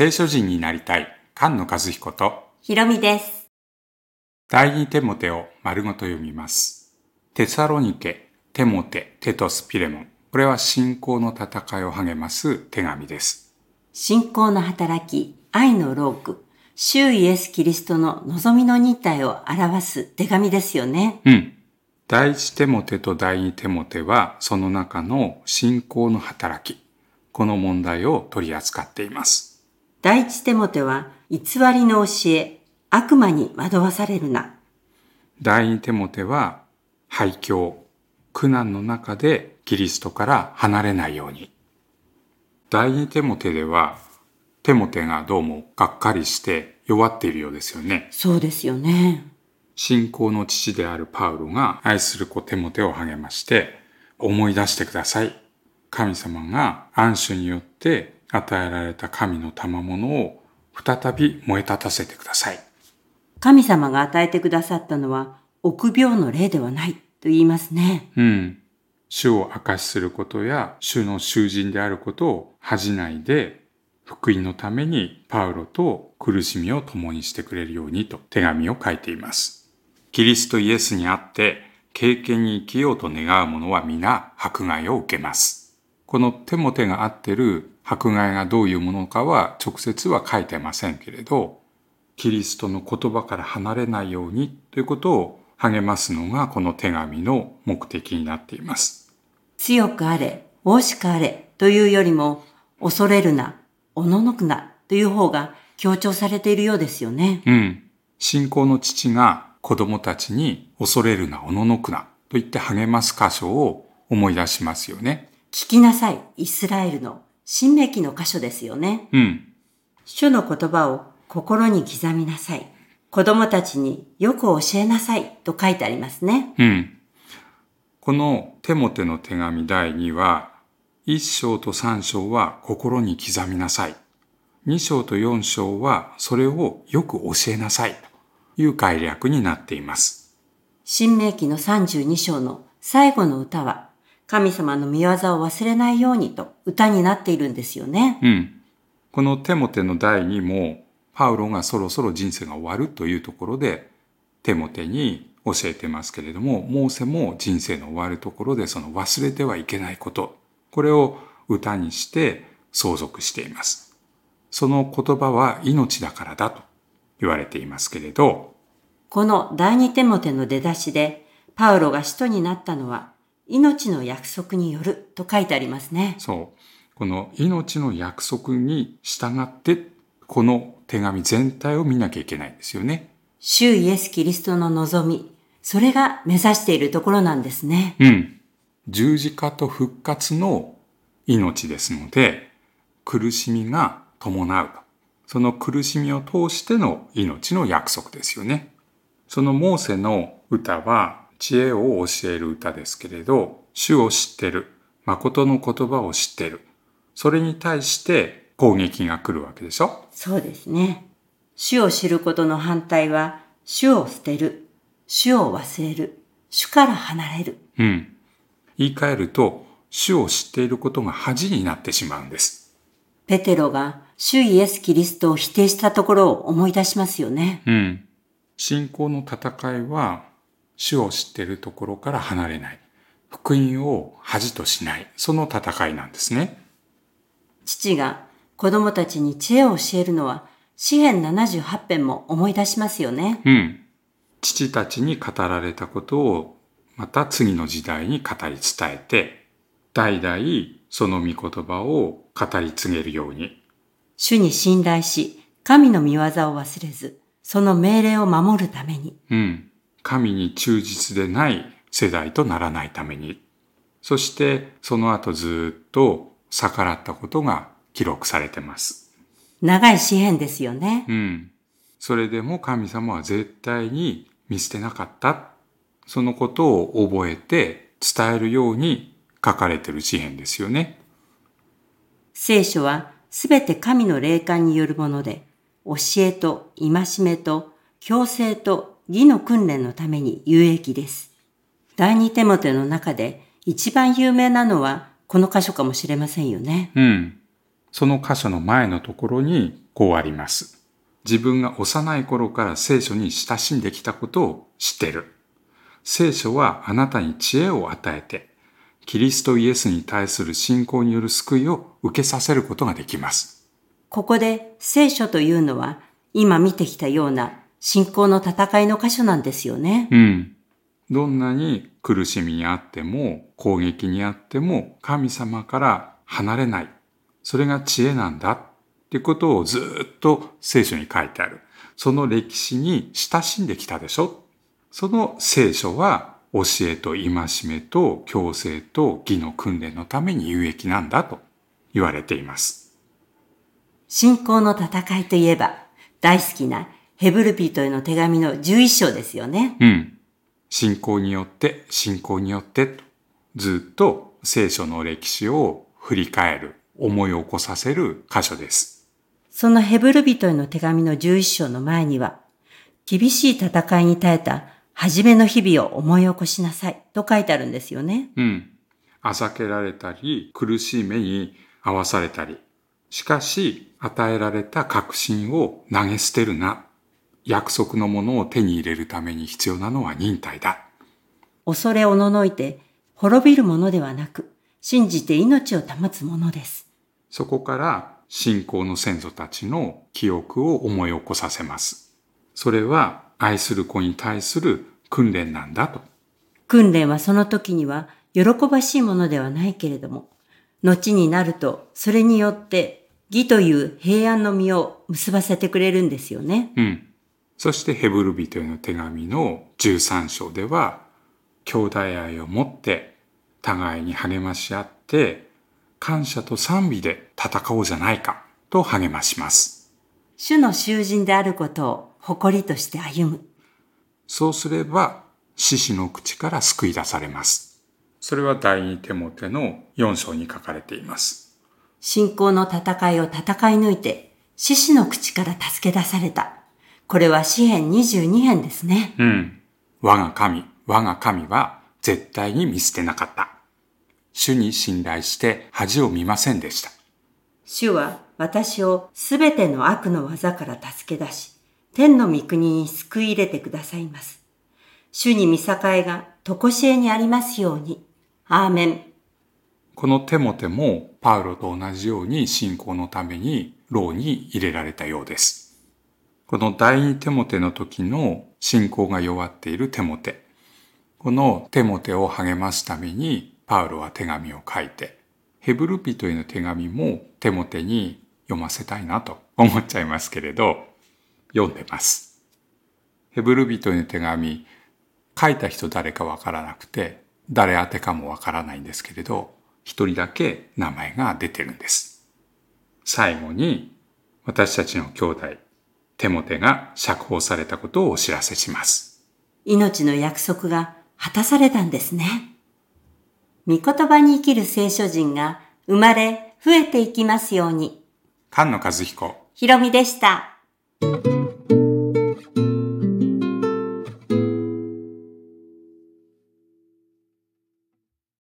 聖書人になりたい菅野和彦とひろみです。第二テモテを丸ごと読みます。テサロニケ、テモテ、テトス、ピレモン。これは信仰の戦いを励ます手紙です。信仰の働き、愛のローク、主イエス・キリストの望みの日体を表す手紙ですよね。うん。第一テモテと第二テモテはその中の信仰の働き。この問題を取り扱っています。第一テモテは、偽りの教え、悪魔に惑わされるな。第二テモテは廃墟、苦難の中でキリストから離れないように。第二テモテでは、テモテがどうもがっかりして弱っているようですよね。そうですよね。信仰の父であるパウロが愛する子テモテを励まして、思い出してください。神様が暗守によって与えられた神の賜物を再び燃え立たせてください。神様が与えてくださったのは、臆病の霊ではないと言いますね。うん。主を証しすることや主の囚人であることを恥じないで、福音のためにパウロと苦しみを共にしてくれるようにと手紙を書いています。キリストイエスにあって経験に生きようと願う者は皆迫害を受けます。この手も手が合ってる迫害がどういうものかは直接は書いてませんけれど、キリストの言葉から離れないようにということを励ますのがこの手紙の目的になっています。強くあれ、大しかあれというよりも、恐れるな、おののくなという方が強調されているようですよね。うん。信仰の父が子供たちに恐れるな、おののくなと言って励ます箇所を思い出しますよね。聞きなさい、イスラエルの、新明記の箇所ですよね。うん。主の言葉を心に刻みなさい。子供たちによく教えなさいと書いてありますね。うん。このテモテの手紙第2は、1章と3章は心に刻みなさい。2章と4章はそれをよく教えなさいという概略になっています。新明記の32章の最後の歌は、神様の見業を忘れないようにと歌になっているんですよね。うん。このテモテの第2も、パウロがそろそろ人生が終わるというところで、テモテに教えてますけれども、モーセも人生の終わるところでその忘れてはいけないこと、これを歌にして相続しています。その言葉は命だからだと言われていますけれど、この第二テモテの出だしで、パウロが使徒になったのは、命の約束によると書いてありますね。そう。この命の約束に従って、この手紙全体を見なきゃいけないんですよね。主イエス・キリストの望み、それが目指しているところなんですね。うん。十字架と復活の命ですので、苦しみが伴うと。その苦しみを通しての命の約束ですよね。そのモーセの歌は知恵を教える歌ですけれど、主を知ってる、誠の言葉を知ってる。それに対して攻撃が来るわけでしょ？そうですね。主を知ることの反対は、主を捨てる、主を忘れる、主から離れる。うん。言い換えると、主を知っていることが恥になってしまうんです。ペテロが主イエス・キリストを否定したところを思い出しますよね。うん。信仰の戦いは、主を知っているところから離れない。福音を恥としない。その戦いなんですね。父が子供たちに知恵を教えるのは、詩編78編も思い出しますよね。うん。父たちに語られたことを、また次の時代に語り伝えて、代々その御言葉を語り継げるように。主に信頼し、神の見業を忘れず、その命令を守るために。うん。神に忠実でない世代とならないために。そして、その後ずっと逆らったことが記録されてます。長い詩編ですよね。うん。それでも神様は絶対に見捨てなかった。そのことを覚えて伝えるように書かれてる詩篇ですよね。聖書はすべて神の霊感によるもので、教えと戒めと強制と義の訓練のために有益です。第二テモテの中で一番有名なのはこの箇所かもしれませんよね。うん。その箇所の前のところにこうあります。自分が幼い頃から聖書に親しんできたことを知っている。聖書はあなたに知恵を与えて、キリストイエスに対する信仰による救いを受けさせることができます。ここで聖書というのは今見てきたような信仰の戦いの箇所なんですよね。うん。どんなに苦しみにあっても攻撃にあっても神様から離れない。それが知恵なんだっていうことをずっと聖書に書いてある。その歴史に親しんできたでしょその聖書は教えと戒めと強制と義の訓練のために有益なんだと言われています。信仰の戦いといえば大好きなヘブルピートへの手紙の11章ですよね。うん。信仰によって、信仰によってと、ずっと聖書の歴史を振り返る、思い起こさせる箇所です。そのヘブル人への手紙の11章の前には、厳しい戦いに耐えた初めの日々を思い起こしなさいと書いてあるんですよね。うん。あざけられたり、苦しい目に遭わされたり、しかし与えられた確信を投げ捨てるな。約束のものを手に入れるために必要なのは忍耐だ。恐れおののいて滅びるものではなく、信じて命を保つものです。そこから信仰の先祖たちの記憶を思い起こさせます。それは愛する子に対する訓練なんだと。訓練はその時には喜ばしいものではないけれども、後になるとそれによって義という平安の実を結ばせてくれるんですよね。うん。そしてヘブル人への手紙の13章では、兄弟愛を持って互いに励まし合って、感謝と賛美で戦おうじゃないかと励まします。主の囚人であることを誇りとして歩む。そうすれば、獅子の口から救い出されます。それは第二手モテの4章に書かれています。信仰の戦いを戦い抜いて、獅子の口から助け出された。これは詩編22編ですね。うん。我が神、我が神は絶対に見捨てなかった。主に信頼して恥を見ませんでした。主は私をすべての悪の技から助け出し、天の御国に救い入れてくださいます。主に見境がとこしえにありますように。アーメン。このテモテもパウロと同じように信仰のために牢に入れられたようです。この第二テモテの時の信仰が弱っているテモテ。このテモテを励ますためにパウロは手紙を書いて、ヘブル人への手紙もテモテに読ませたいなと思っちゃいますけれど、読んでます。ヘブル人への手紙、書いた人誰かわからなくて、誰宛てかもわからないんですけれど、一人だけ名前が出てるんです。最後に、私たちの兄弟、テモテが釈放されたことをお知らせします。命の約束が果たされたんですね。御言葉に生きる聖書人が生まれ増えていきますように。菅野和彦。ひろみでした。